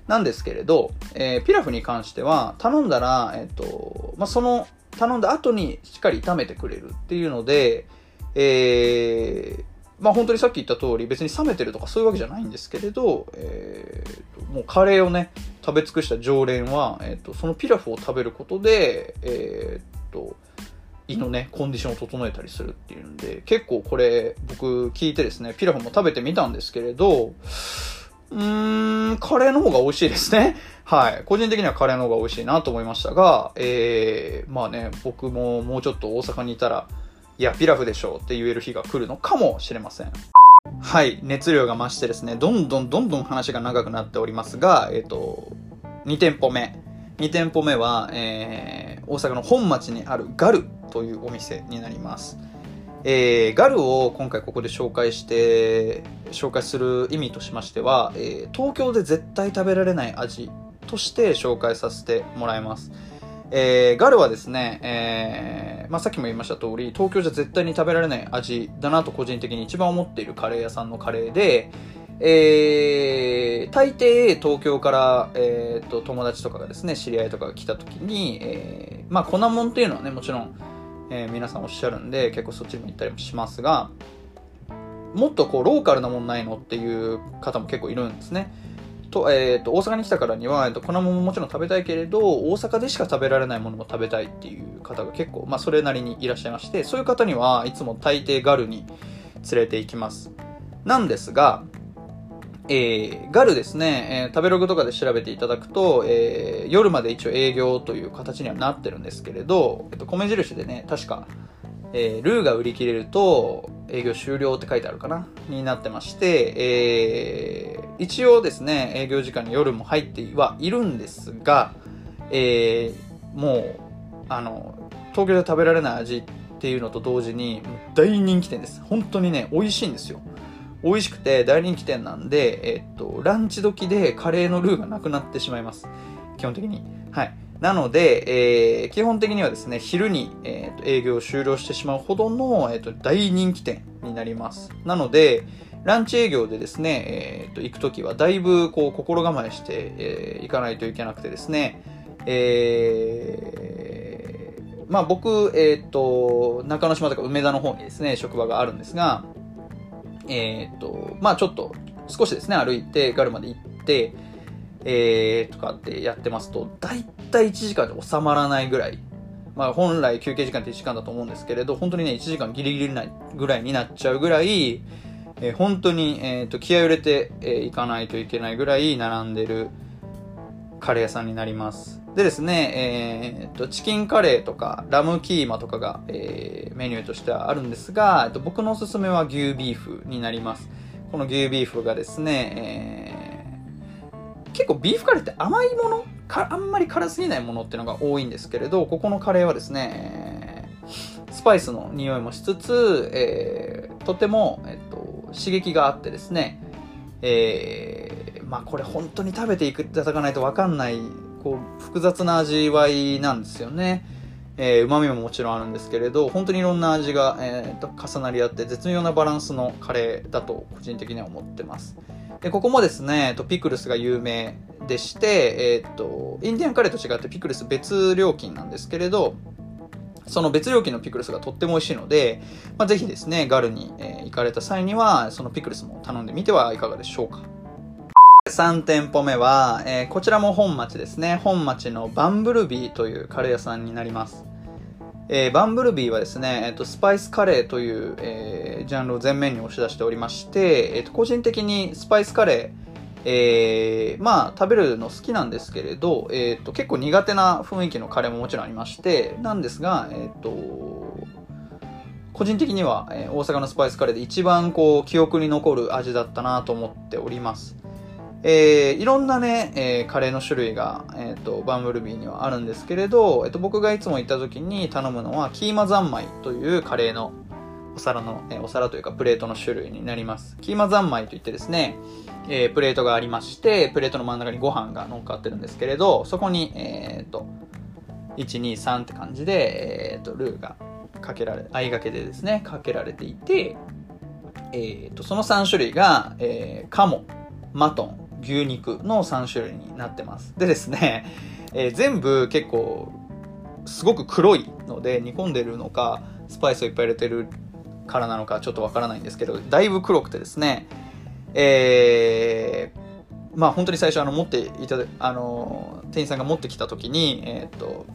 なんですけれど、えー、ピラフに関しては頼んだら、えっ、ー、と、まあ、その頼んだ後にしっかり炒めてくれるっていうので、えー、まあ本当にさっき言った通り別に冷めてるとかそういうわけじゃないんですけれど、えー、もうカレーをね、食べ尽くした常連は、えー、とそのピラフを食べることで、えー、と、胃のね、コンディションを整えたりするっていうんで、結構これ僕聞いてですね、ピラフも食べてみたんですけれど、うーん、カレーの方が美味しいですね。はい。個人的にはカレーの方が美味しいなと思いましたが、えー、まあね、僕ももうちょっと大阪にいたら、いや、ピラフでしょうって言える日が来るのかもしれません。はい。熱量が増してですね、どんどんどんどん話が長くなっておりますが、えっ、ー、と、2店舗目。2店舗目は、えー、大阪の本町にあるガルというお店になります。えー、ガルを今回ここで紹介して、紹介する意味としましては、えー、東京で絶対食べられない味として紹介させてもらいます。えー、ガルはですね、えー、まあ、さっきも言いました通り、東京じゃ絶対に食べられない味だなと個人的に一番思っているカレー屋さんのカレーで、えー、大抵東京から、えーと、友達とかがですね、知り合いとかが来た時に、えー、まあ粉もんっていうのはね、もちろん、えー、皆さんおっしゃるんで、結構そっちにも行ったりもしますが、もっとこう、ローカルなもんないのっていう方も結構いるんですね。と、え、ー、と、大阪に来たからには、えっ、ー、と、粉もももちろん食べたいけれど、大阪でしか食べられないものも食べたいっていう方が結構、まあ、それなりにいらっしゃいまして、そういう方にはいつも大抵ガルに連れて行きます。なんですが、えー、ガルですね、えー、食べログとかで調べていただくと、えー、夜まで一応営業という形にはなってるんですけれど、えっと、米印でね、確か、えー、ルーが売り切れると営業終了って書いてあるかなになってまして、えー、一応ですね、営業時間に夜も入ってはいるんですが、えー、もう、あの、東京で食べられない味っていうのと同時に、大人気店です。本当にね、美味しいんですよ。美味しくて大人気店なんで、えっと、ランチ時でカレーのルーがなくなってしまいます。基本的に。はい。なので、えー、基本的にはですね、昼に、えーと、営業を終了してしまうほどの、えーと、大人気店になります。なので、ランチ営業でですね、えーと、行くときはだいぶこう心構えして、えー、行かないといけなくてですね、えー、まあ僕、えっ、ー、と、中之島とか梅田の方にですね、職場があるんですが、えっ、ー、と、まあちょっと少しですね、歩いて、ガルまで行って、えー、とかってやってますと、だいたい1時間で収まらないぐらい、まあ本来休憩時間って1時間だと思うんですけれど、本当にね、1時間ギリギリないぐらいになっちゃうぐらい、えー、本当に、えーと、気合を入れてい、えー、かないといけないぐらい並んでるカレー屋さんになります。でですね、えーと、チキンカレーとかラムキーマとかが、えー、メニューとしてはあるんですが、えーと、僕のおすすめは牛ビーフになります。この牛ビーフがですね、えー、結構ビーフカレーって甘いもの？かあんまり辛すぎないものっていうのが多いんですけれど、ここのカレーはですね、スパイスの匂いもしつつ、えー、とても、えっと、刺激があってですね、えー、まあこれ本当に食べていただかないとわかんないこう複雑な味わいなんですよね。えー、旨味ももちろんあるんですけれど、本当にいろんな味が、えー、と重なり合って絶妙なバランスのカレーだと個人的には思ってます。で、ここもですね、とピクルスが有名でして、えっ、ー、と、インディアンカレーと違ってピクルス別料金なんですけれど、その別料金のピクルスがとっても美味しいので、まあ、ぜひですね、ガルに、え、行かれた際には、そのピクルスも頼んでみてはいかがでしょうか。3店舗目は、えー、こちらも本町ですね。本町のバンブルビーというカレー屋さんになります。えー、バンブルビーはですね、えーと、スパイスカレーという、えー、ジャンルを前面に押し出しておりまして、えーと、個人的にスパイスカレー、えー、まあ食べるの好きなんですけれど、えーと、結構苦手な雰囲気のカレーももちろんありましてなんですが、えー、と個人的には、えー、大阪のスパイスカレーで一番こう記憶に残る味だったなと思っておりますえー、いろんなね、えー、カレーの種類が、えーと、バンブルビーにはあるんですけれど、えーと、僕がいつも行った時に頼むのはキーマ三昧というカレーのお皿の、えー、お皿というかプレートの種類になります。キーマ三昧といってですね、えー、プレートがありましてプレートの真ん中にご飯が乗っかってるんですけれどそこに、えーと、123って感じで、えー、とルーがかけられ合いがけでですねかけられていて、えー、とその3種類が、えー、カモマトン牛肉の3種類になってます。でですね、えー、全部結構すごく黒いので煮込んでるのかスパイスをいっぱい入れてるからなのかちょっとわからないんですけどだいぶ黒くてですねえー、まあ本当に最初あの持っていたあの店員さんが持ってきた時にえっ、と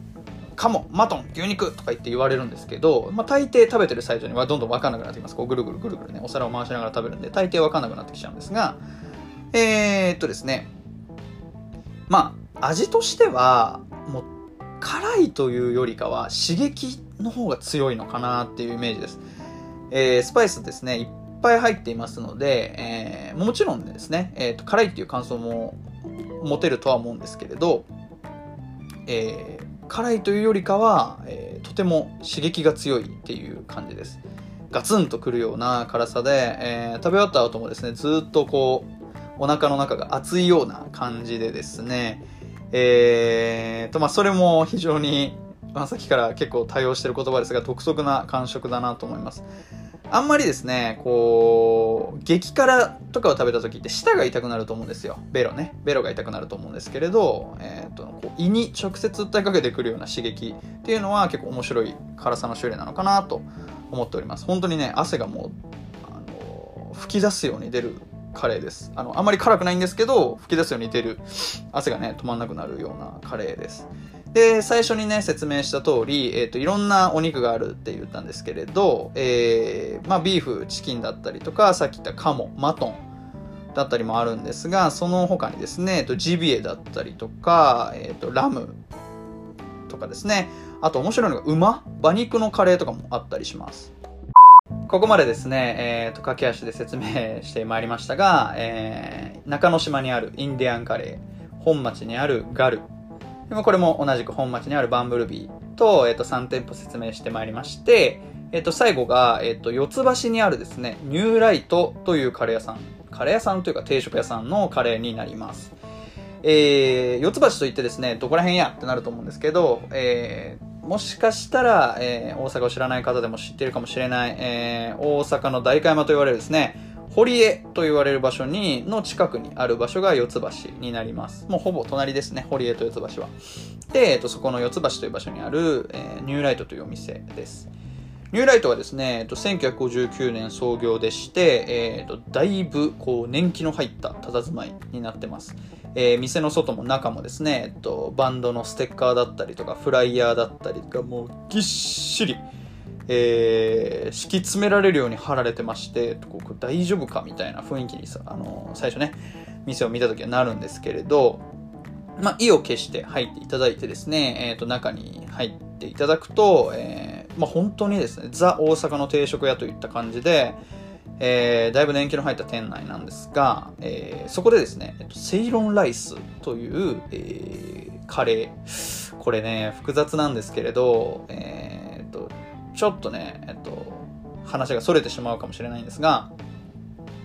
カモ、マトン、牛肉とか言って言われるんですけど、まあ、大抵食べてる最初にはどんどん分かんなくなってきます。こうぐるぐるぐるぐるね、お皿を回しながら食べるんで、大抵分かんなくなってきちゃうんですが、えー、っとですね、まあ、味としては、もう、辛いというよりかは、刺激の方が強いのかなっていうイメージです。えー、スパイスですね、いっぱい入っていますので、えー、もちろんですね、えーと、辛いっていう感想も持てるとは思うんですけれど、えー、辛いというよりかは、えー、とても刺激が強いっていう感じです。ガツンとくるような辛さで、えー、食べ終わった後もですね、ずっとこう、お腹の中が熱いような感じでですね、えーと、まあ、それも非常に、まあ、さっきから結構対応してる言葉ですが、独特な感触だなと思います。あんまりですね、こう、激辛とかを食べた時って舌が痛くなると思うんですよ。ベロね。ベロが痛くなると思うんですけれど、えっ、ー、と、こう胃に直接訴えかけてくるような刺激っていうのは結構面白い辛さの種類なのかなと思っております。本当にね、汗がもう、あの、吹き出すように出るカレーです。あの、あんまり辛くないんですけど、吹き出すように出る、汗がね、止まんなくなるようなカレーです。で、最初にね、説明した通り、えっ、ー、と、いろんなお肉があるって言ったんですけれど、えー、まあ、ビーフ、チキンだったりとか、さっき言ったカモ、マトンだったりもあるんですが、その他にですね、えっ、と、ジビエだったりとか、えっ、と、ラムとかですね、あと面白いのが馬馬肉のカレーとかもあったりします。ここまでですね、え、ー、と、駆け足で説明してまいりましたが、えー、中之島にあるインディアンカレー、本町にあるガル、でもこれも同じく本町にあるバンブルビーと、えっ、ー、と、3店舗説明してまいりまして、えっ、と、最後が、えっ、と、四つ橋にあるですね、ニューライトというカレー屋さん、カレー屋さんというか定食屋さんのカレーになります。えー、四つ橋といってですね、どこら辺やってなると思うんですけど、えー、もしかしたら、えー、大阪を知らない方でも知ってるかもしれない、えー、大阪の代官山と言われるですね、堀江と言われる場所に、の近くにある場所が四つ橋になります。もうほぼ隣ですね、堀江と四つ橋は。で、えっと、そこの四つ橋という場所にある、えー、ニューライトというお店です。ニューライトはですね、えっと、1959年創業でして、えっと、だいぶこう年季の入った佇まいになってます。えー、店の外も中もですね、えっと、バンドのステッカーだったりとか、フライヤーだったりとか、もうぎっしり、えー、敷き詰められるように貼られてまして、ここ大丈夫かみたいな雰囲気にさ、あの最初ね、店を見た時はなるんですけれど、まあ、意を決して入っていただいてですね、えっ、と、中に入っていただくと、え、まあ、本当にですね、ザ・大阪の定食屋といった感じで、えー、だいぶ年季の入った店内なんですが、えー、そこでですね、セイロンライスという、えー、カレー。これね、複雑なんですけれど、えー、っと、ちょっとね、えっと、話が逸れてしまうかもしれないんですが、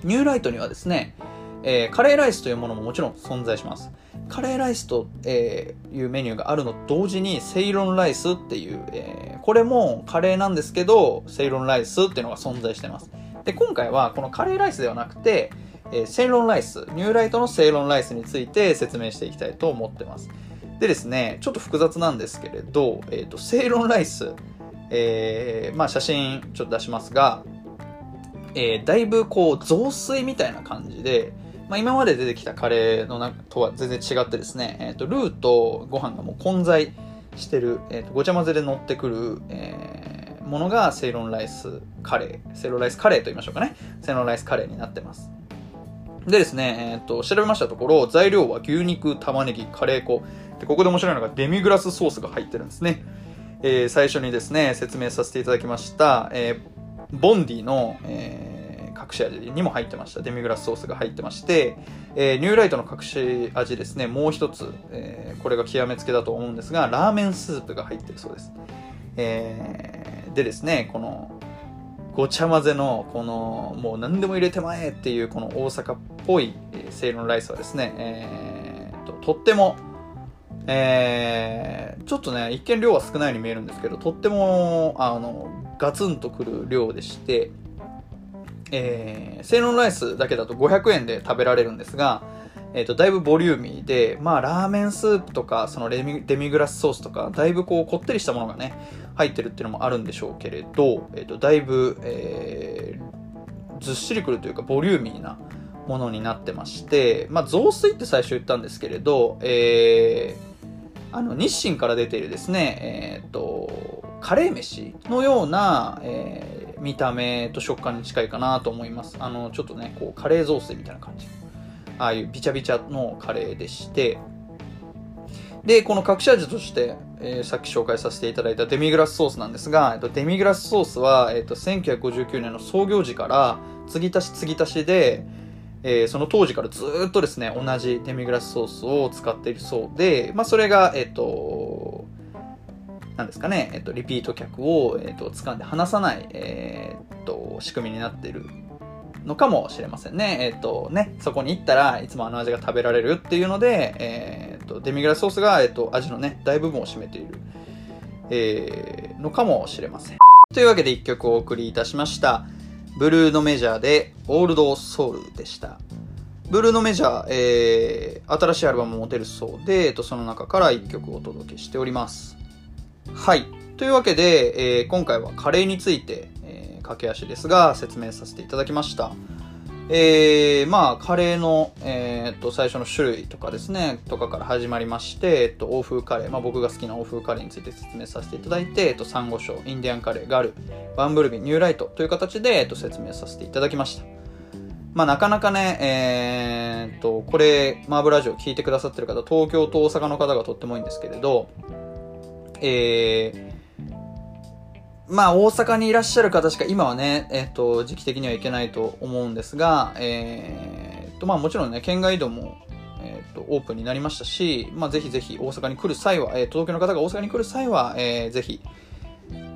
ニューライトにはですね、えー、カレーライスというものももちろん存在します。カレーライスと、えー、いうメニューがあるの同時に、セイロンライスっていう、えー、これもカレーなんですけど、セイロンライスっていうのが存在してます。で、今回はこのカレーライスではなくて、えー、セイロンライス、ニューライトのセイロンライスについて説明していきたいと思ってます。でですね、ちょっと複雑なんですけれど、えっ、ー、と、セイロンライス、えー、まあ写真ちょっと出しますが、えー、だいぶこう雑炊みたいな感じで、まあ、今まで出てきたカレーのなとは全然違ってですね、えっ、ー、と、ルーとご飯がもう混在してる、えっ、ー、と、ごちゃ混ぜで乗ってくる、えー、ものがセイロンライスカレー、セイロンライスカレーと言いましょうかね。セイロンライスカレーになってます。でですね、えっ、と、調べましたところ、材料は牛肉、玉ねぎ、カレー粉。で、ここで面白いのがデミグラスソースが入ってるんですね。えー、最初にですね、説明させていただきました、えー、ボンディの、えー、隠し味にも入ってました。デミグラスソースが入ってまして、え、ニューライトの隠し味ですね、もう一つ、えー、これが極めつけだと思うんですが、ラーメンスープが入ってるそうです。え、でですね、この、ごちゃ混ぜの、この、もう何でも入れてまえっていう、この大阪っぽい、えー、セイロンライスはですね、えー、と、とっても、えー、ちょっとね、一見量は少ないように見えるんですけど、とっても、あの、ガツンとくる量でして、えー、セイロンライスだけだと500円で食べられるんですが、えっ、ー、と、だいぶボリューミーで、まあ、ラーメンスープとか、そのデミデミグラスソースとか、だいぶこう、こってりしたものがね、入ってるっていうのもあるんでしょうけれど、えっ、ー、と、だいぶ、えー、ずっしりくるというか、ボリューミーなものになってまして、まあ、雑炊って最初言ったんですけれど、えー、あの日清から出ているですね、えーと、カレー飯のような、えー、見た目と食感に近いかなと思います。あのちょっとねこうカレー雑炊みたいな感じ。ああいうビチャビチャのカレーでして。でこの隠し味として、えー、さっき紹介させていただいたデミグラスソースなんですが、えっと、デミグラスソースは、えっと、1959年の創業時から継ぎ足し継ぎ足しでえー、その当時からずっとですね、同じデミグラスソースを使っているそうで、まあ、それが、えっ、と、なんですかね、えっ、と、リピート客を、えっ、と、掴んで離さない、えっと、仕組みになっているのかもしれませんね。えっ、とね、そこに行ったらいつもあの味が食べられるっていうので、えっと、デミグラスソースが、えっと、味のね、大部分を占めている、えのかもしれません。というわけで一曲お送りいたしました。ブルーノメジャーでオールドソウルでした。ブルーノメジャー、えー、新しいアルバムも出るそうで、えっと、その中から1曲お届けしております。はい。というわけで、え、今回はカレーについて、駆け足ですが、説明させていただきました。えー、まあ、カレーの、えー、っと、最初の種類とかですね、とかから始まりまして、えっと、欧風カレー、まあ僕が好きな欧風カレーについて説明させていただいて、えっと、サンゴ礁、インディアンカレー、ガル、バンブルビー、ニューライトという形で、えっと、説明させていただきました。まあ、なかなかね、えー、っと、これ、マーブラジオ聞いてくださってる方、東京と大阪の方がとっても多いんですけれど、えー、まあ、大阪にいらっしゃる方しか今はね、えっ、と、時期的には行けないと思うんですが、えー、と、まあもちろんね、県外移動も、えっ、と、オープンになりましたし、まあぜひぜひ大阪に来る際は、えー、東京の方が大阪に来る際は、えー、ぜひ、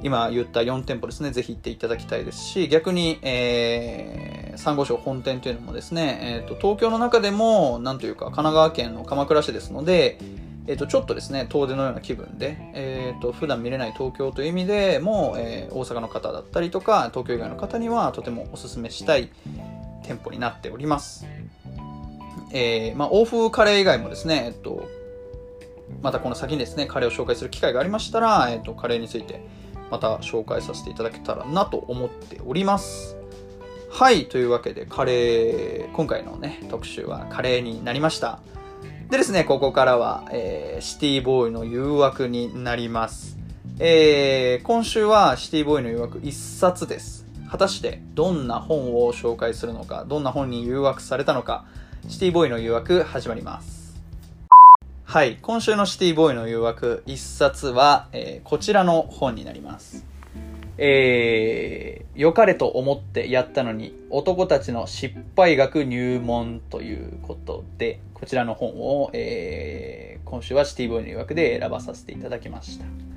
今言った4店舗ですね、ぜひ行っていただきたいですし、逆に、えー、サンゴ礁本店というのもですね、えっ、と、東京の中でも、なんというか、神奈川県の鎌倉市ですので、え、ー、と、ちょっとですね、遠出のような気分で、え、ー、と、普段見れない東京という意味でも、えー、大阪の方だったりとか、東京以外の方にはとてもお勧めしたい店舗になっております。えー、まあ、欧風カレー以外もですね、えっと、またこの先にですね、カレーを紹介する機会がありましたら、えっと、カレーについてまた紹介させていただけたらなと思っております。はい、というわけで、カレー、今回のね、特集はカレーになりました。でですね、ここからは、えー、シティボーイの誘惑になります。えー、今週はシティボーイの誘惑1冊です。果たしてどんな本を紹介するのか、どんな本に誘惑されたのか、シティボーイの誘惑始まります。はい、今週のシティボーイの誘惑1冊は、えー、こちらの本になります。えー、良かれと思ってやったのに男たちの失敗学入門ということで、こちらの本を、えー、今週はシティボーイの誘惑で選ばさせていただきました。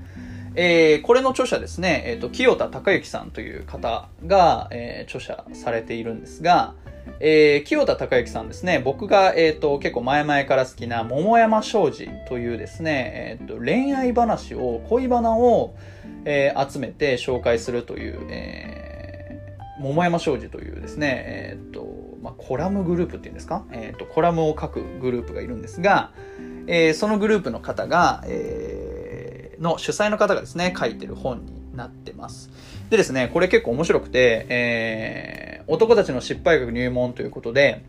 えー、これの著者ですね、え、ー、と、清田隆之さんという方が、えー、著者されているんですが、えー、清田隆之さんですね、僕が、えっ、と、結構前々から好きな桃山商事というですね、えっ、と、恋愛話を、恋バナを、えー、集めて紹介するという、えー、桃山商事というですね、えっ、と、まあ、コラムグループっていうんですか、えっ、と、コラムを書くグループがいるんですが、えー、そのグループの方が、えー、の主催の方がですね、書いてる本になってます。でですね、これ結構面白くて、えー、男たちの失敗学入門ということで、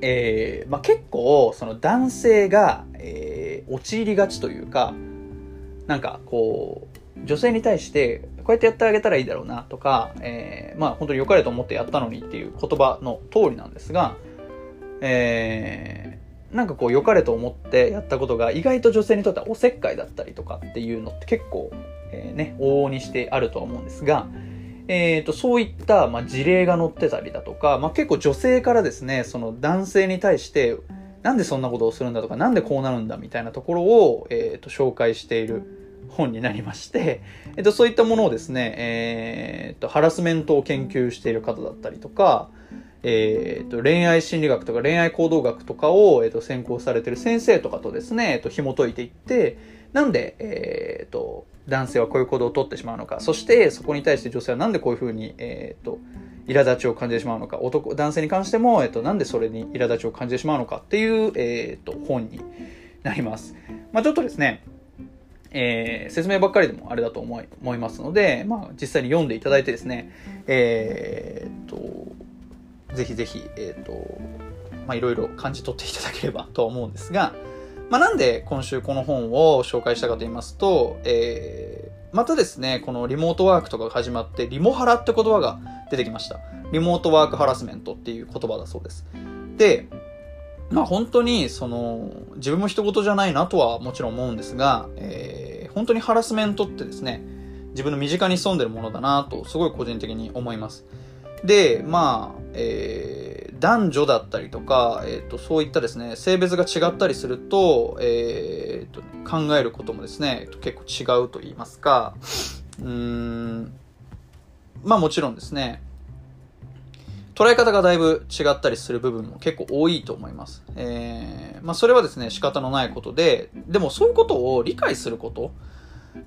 えーまあ、結構その男性が、えー、陥りがちというかなんかこう女性に対してこうやってやってあげたらいいだろうなとか、えー、まあ本当に良かれと思ってやったのにっていう言葉の通りなんですが、えー、なんかこう良かれと思ってやったことが意外と女性にとってはおせっかいだったりとかっていうのって結構、えー、ね往々にしてあるとは思うんですが、えーと、そういった、まあ、事例が載ってたりだとか、まあ、結構女性からですねその男性に対してなんでそんなことをするんだとかなんでこうなるんだみたいなところを、えーと、紹介している本になりまして、えーと、そういったものをですね、えー、とハラスメントを研究している方だったりとか、えー、と恋愛心理学とか恋愛行動学とかを、えー、と専攻されてる先生とかとですね、えー、と紐解いていってなんで、えー、と男性はこういう行動をとってしまうのか、そしてそこに対して女性はなんでこういうふうに、えっ、ー、と、苛立ちを感じてしまうのか、男、男性に関しても、え、ー、と、なんでそれに苛立ちを感じてしまうのかっていう、え、ー、と、本になります。まあちょっとですね、えー、説明ばっかりでもあれだと思い思いますので、まあ、実際に読んでいただいてですね、えー、と、ぜひぜひ、えっ、ー、と、まあ、いろいろ感じ取っていただければと思うんですが、まあ、なんで今週この本を紹介したかと言いますと、えー、またですね、このリモートワークとかが始まって、リモハラって言葉が出てきました。リモートワークハラスメントっていう言葉だそうです。で、まあ本当に、その、自分も人事じゃないなとはもちろん思うんですが、えー、本当にハラスメントってですね、自分の身近に潜んでるものだなと、すごい個人的に思います。で、まあ、えー男女だったりとか、えーと、そういったですね性別が違ったりすると,、えーと、考えることもですね結構違うと言いますかうーんまあもちろんですね捉え方がだいぶ違ったりする部分も結構多いと思います。えー、まあそれはですね仕方のないことででもそういうことを理解すること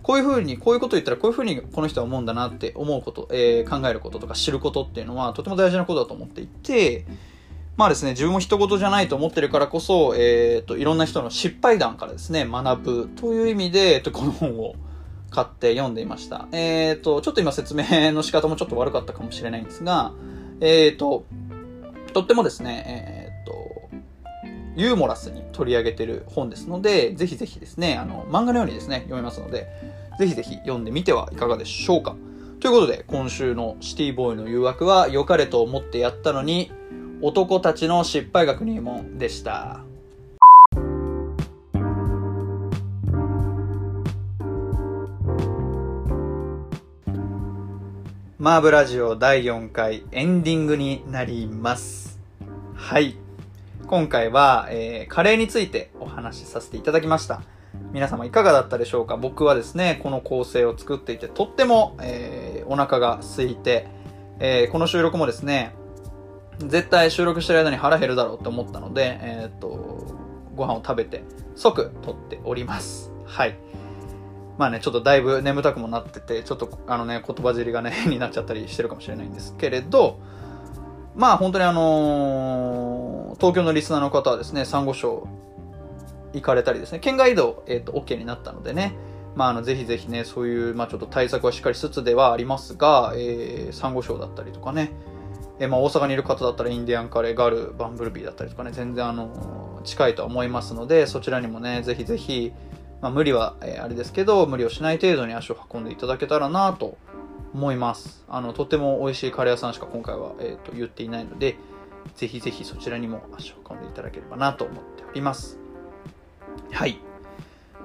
こういうふうに、こういうこと言ったらこういうふうにこの人は思うんだなって思うこと、えー、考えることとか知ることっていうのはとても大事なことだと思っていて、まあですね、自分も人事じゃないと思ってるからこそ、えっ、と、いろんな人の失敗談からですね、学ぶという意味で、えっと、この本を買って読んでいました。えっ、と、ちょっと今説明の仕方もちょっと悪かったかもしれないんですが、えっ、と、とってもですね、えっ、と、ユーモラスに取り上げてる本ですので、ぜひぜひですね、あの、漫画のようにですね、読めますので、ぜひぜひ読んでみてはいかがでしょうか。ということで、今週のシティボーイの誘惑は、良かれと思ってやったのに、男たちの失敗学入門でした。マーブラジオ第4回エンディングになります。はい。今回は、えー、カレーについてお話しさせていただきました。皆様いかがだったでしょうか？僕はですね、この構成を作っていて、とっても、えー、お腹が空いて、えー、この収録もですね、絶対収録してる間に腹減るだろうって思ったので、えっ、と、ご飯を食べて即撮っております。はい。まあね、ちょっとだいぶ眠たくもなってて、ちょっとあのね、言葉尻がね、変になっちゃったりしてるかもしれないんですけれど、まあ本当にあのー、東京のリスナーの方はですね、サンゴ礁行かれたりですね、県外移動、えっ、ー、と、OK になったのでね、まあ、あの、ぜひぜひね、そういう、まあ、ちょっと対策はしっかりしつつではありますが、えー、サンゴ礁だったりとかね、えー、まあ、大阪にいる方だったらインディアンカレー、ガル、バンブルビーだったりとかね、全然あの、近いとは思いますので、そちらにもね、ぜひぜひ、まあ、無理は、えー、あれですけど、無理をしない程度に足を運んでいただけたらなと思います。あの、とても美味しいカレー屋さんしか今回は、えっ、ー、と、言っていないので、ぜひぜひそちらにも足を運んでいただければなと思っております。はい。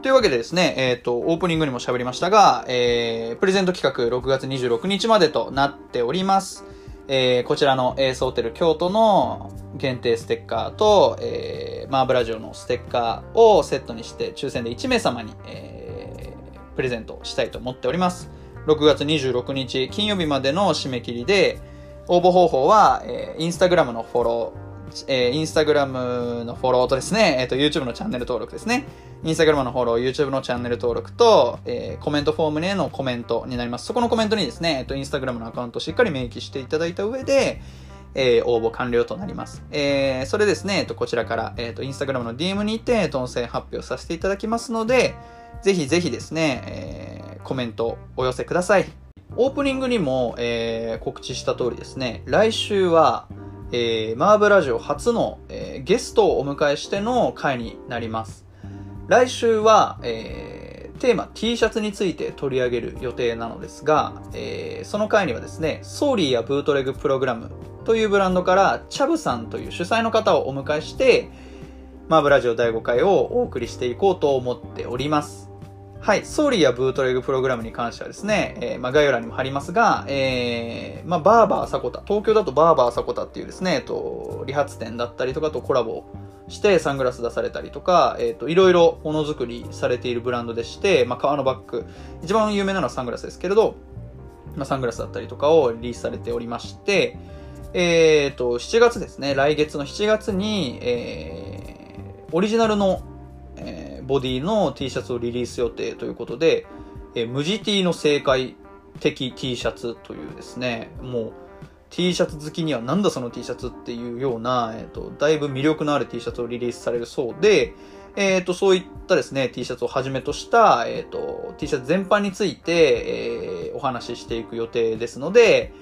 というわけでですね、えっ、ー、と、オープニングにも喋りましたが、えー、プレゼント企画6月26日までとなっております。えー、こちらのエースホテル京都の限定ステッカーと、えー、マーブラジオのステッカーをセットにして抽選で1名様に、えー、プレゼントしたいと思っております。6月26日金曜日までの締め切りで、応募方法は、えー、インスタグラムのフォロー、えー、インスタグラムのフォローとですね、えっ、ー、と、YouTube のチャンネル登録ですね。インスタグラムのフォロー、YouTube のチャンネル登録と、えー、コメントフォームへのコメントになります。そこのコメントにですね、えっ、ー、と、インスタグラムのアカウントをしっかり明記していただいた上で、えー、応募完了となります。えー、それですね、えっと、こちらから、えっと、インスタグラムの DM にて、当選発表させていただきますので、ぜひぜひですね、えー、コメントお寄せください。オープニングにも、えー、告知した通りですね、来週は、えー、マーブラジオ初の、えー、ゲストをお迎えしての回になります。来週は、えー、テーマ T シャツについて取り上げる予定なのですが、えー、その回にはですね、ソーリーやブートレグプログラムというブランドからチャブさんという主催の方をお迎えして、マーブラジオ第5回をお送りしていこうと思っております。はい。ソーリーやブートレグプログラムに関してはですね、えー、まあ、概要欄にも貼りますが、えー、まあ、バーバーサコタ、東京だとバーバーサコタっていうですね、えっと、理髪店だったりとかとコラボしてサングラス出されたりとか、えっと、いろいろものづくりされているブランドでして、まあ、革のバッグ、一番有名なのはサングラスですけれど、まあ、サングラスだったりとかをリリースされておりまして、えっ、と、7月ですね、来月の7月に、えー、オリジナルのボディの T シャツをリリース予定ということで、えー、無地 T の正解的 T シャツというですね、もう T シャツ好きにはなんだその T シャツっていうような、えっ、ー、と、だいぶ魅力のある T シャツをリリースされるそうで、えっ、ー、と、そういったですね、T シャツをはじめとした、えっ、ー、と、T シャツ全般について、えー、お話ししていく予定ですので、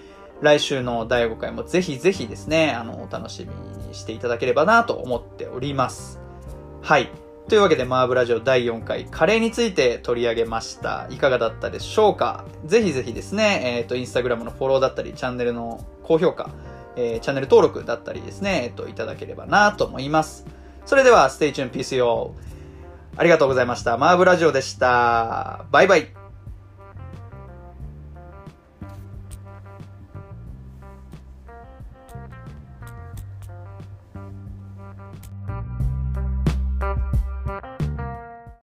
来週の第5回もぜひぜひですね、あの、お楽しみにしていただければなと思っております。はい。というわけで、マーブラジオ第4回、カレーについて取り上げました。いかがだったでしょうか？ぜひぜひですね、えっ、ー、と、インスタグラムのフォローだったり、チャンネルの高評価、えー、チャンネル登録だったりですね、えっ、ー、と、いただければなと思います。それでは、ステイチューンピース o ありがとうございました。マーブラジオでした。バイバイ。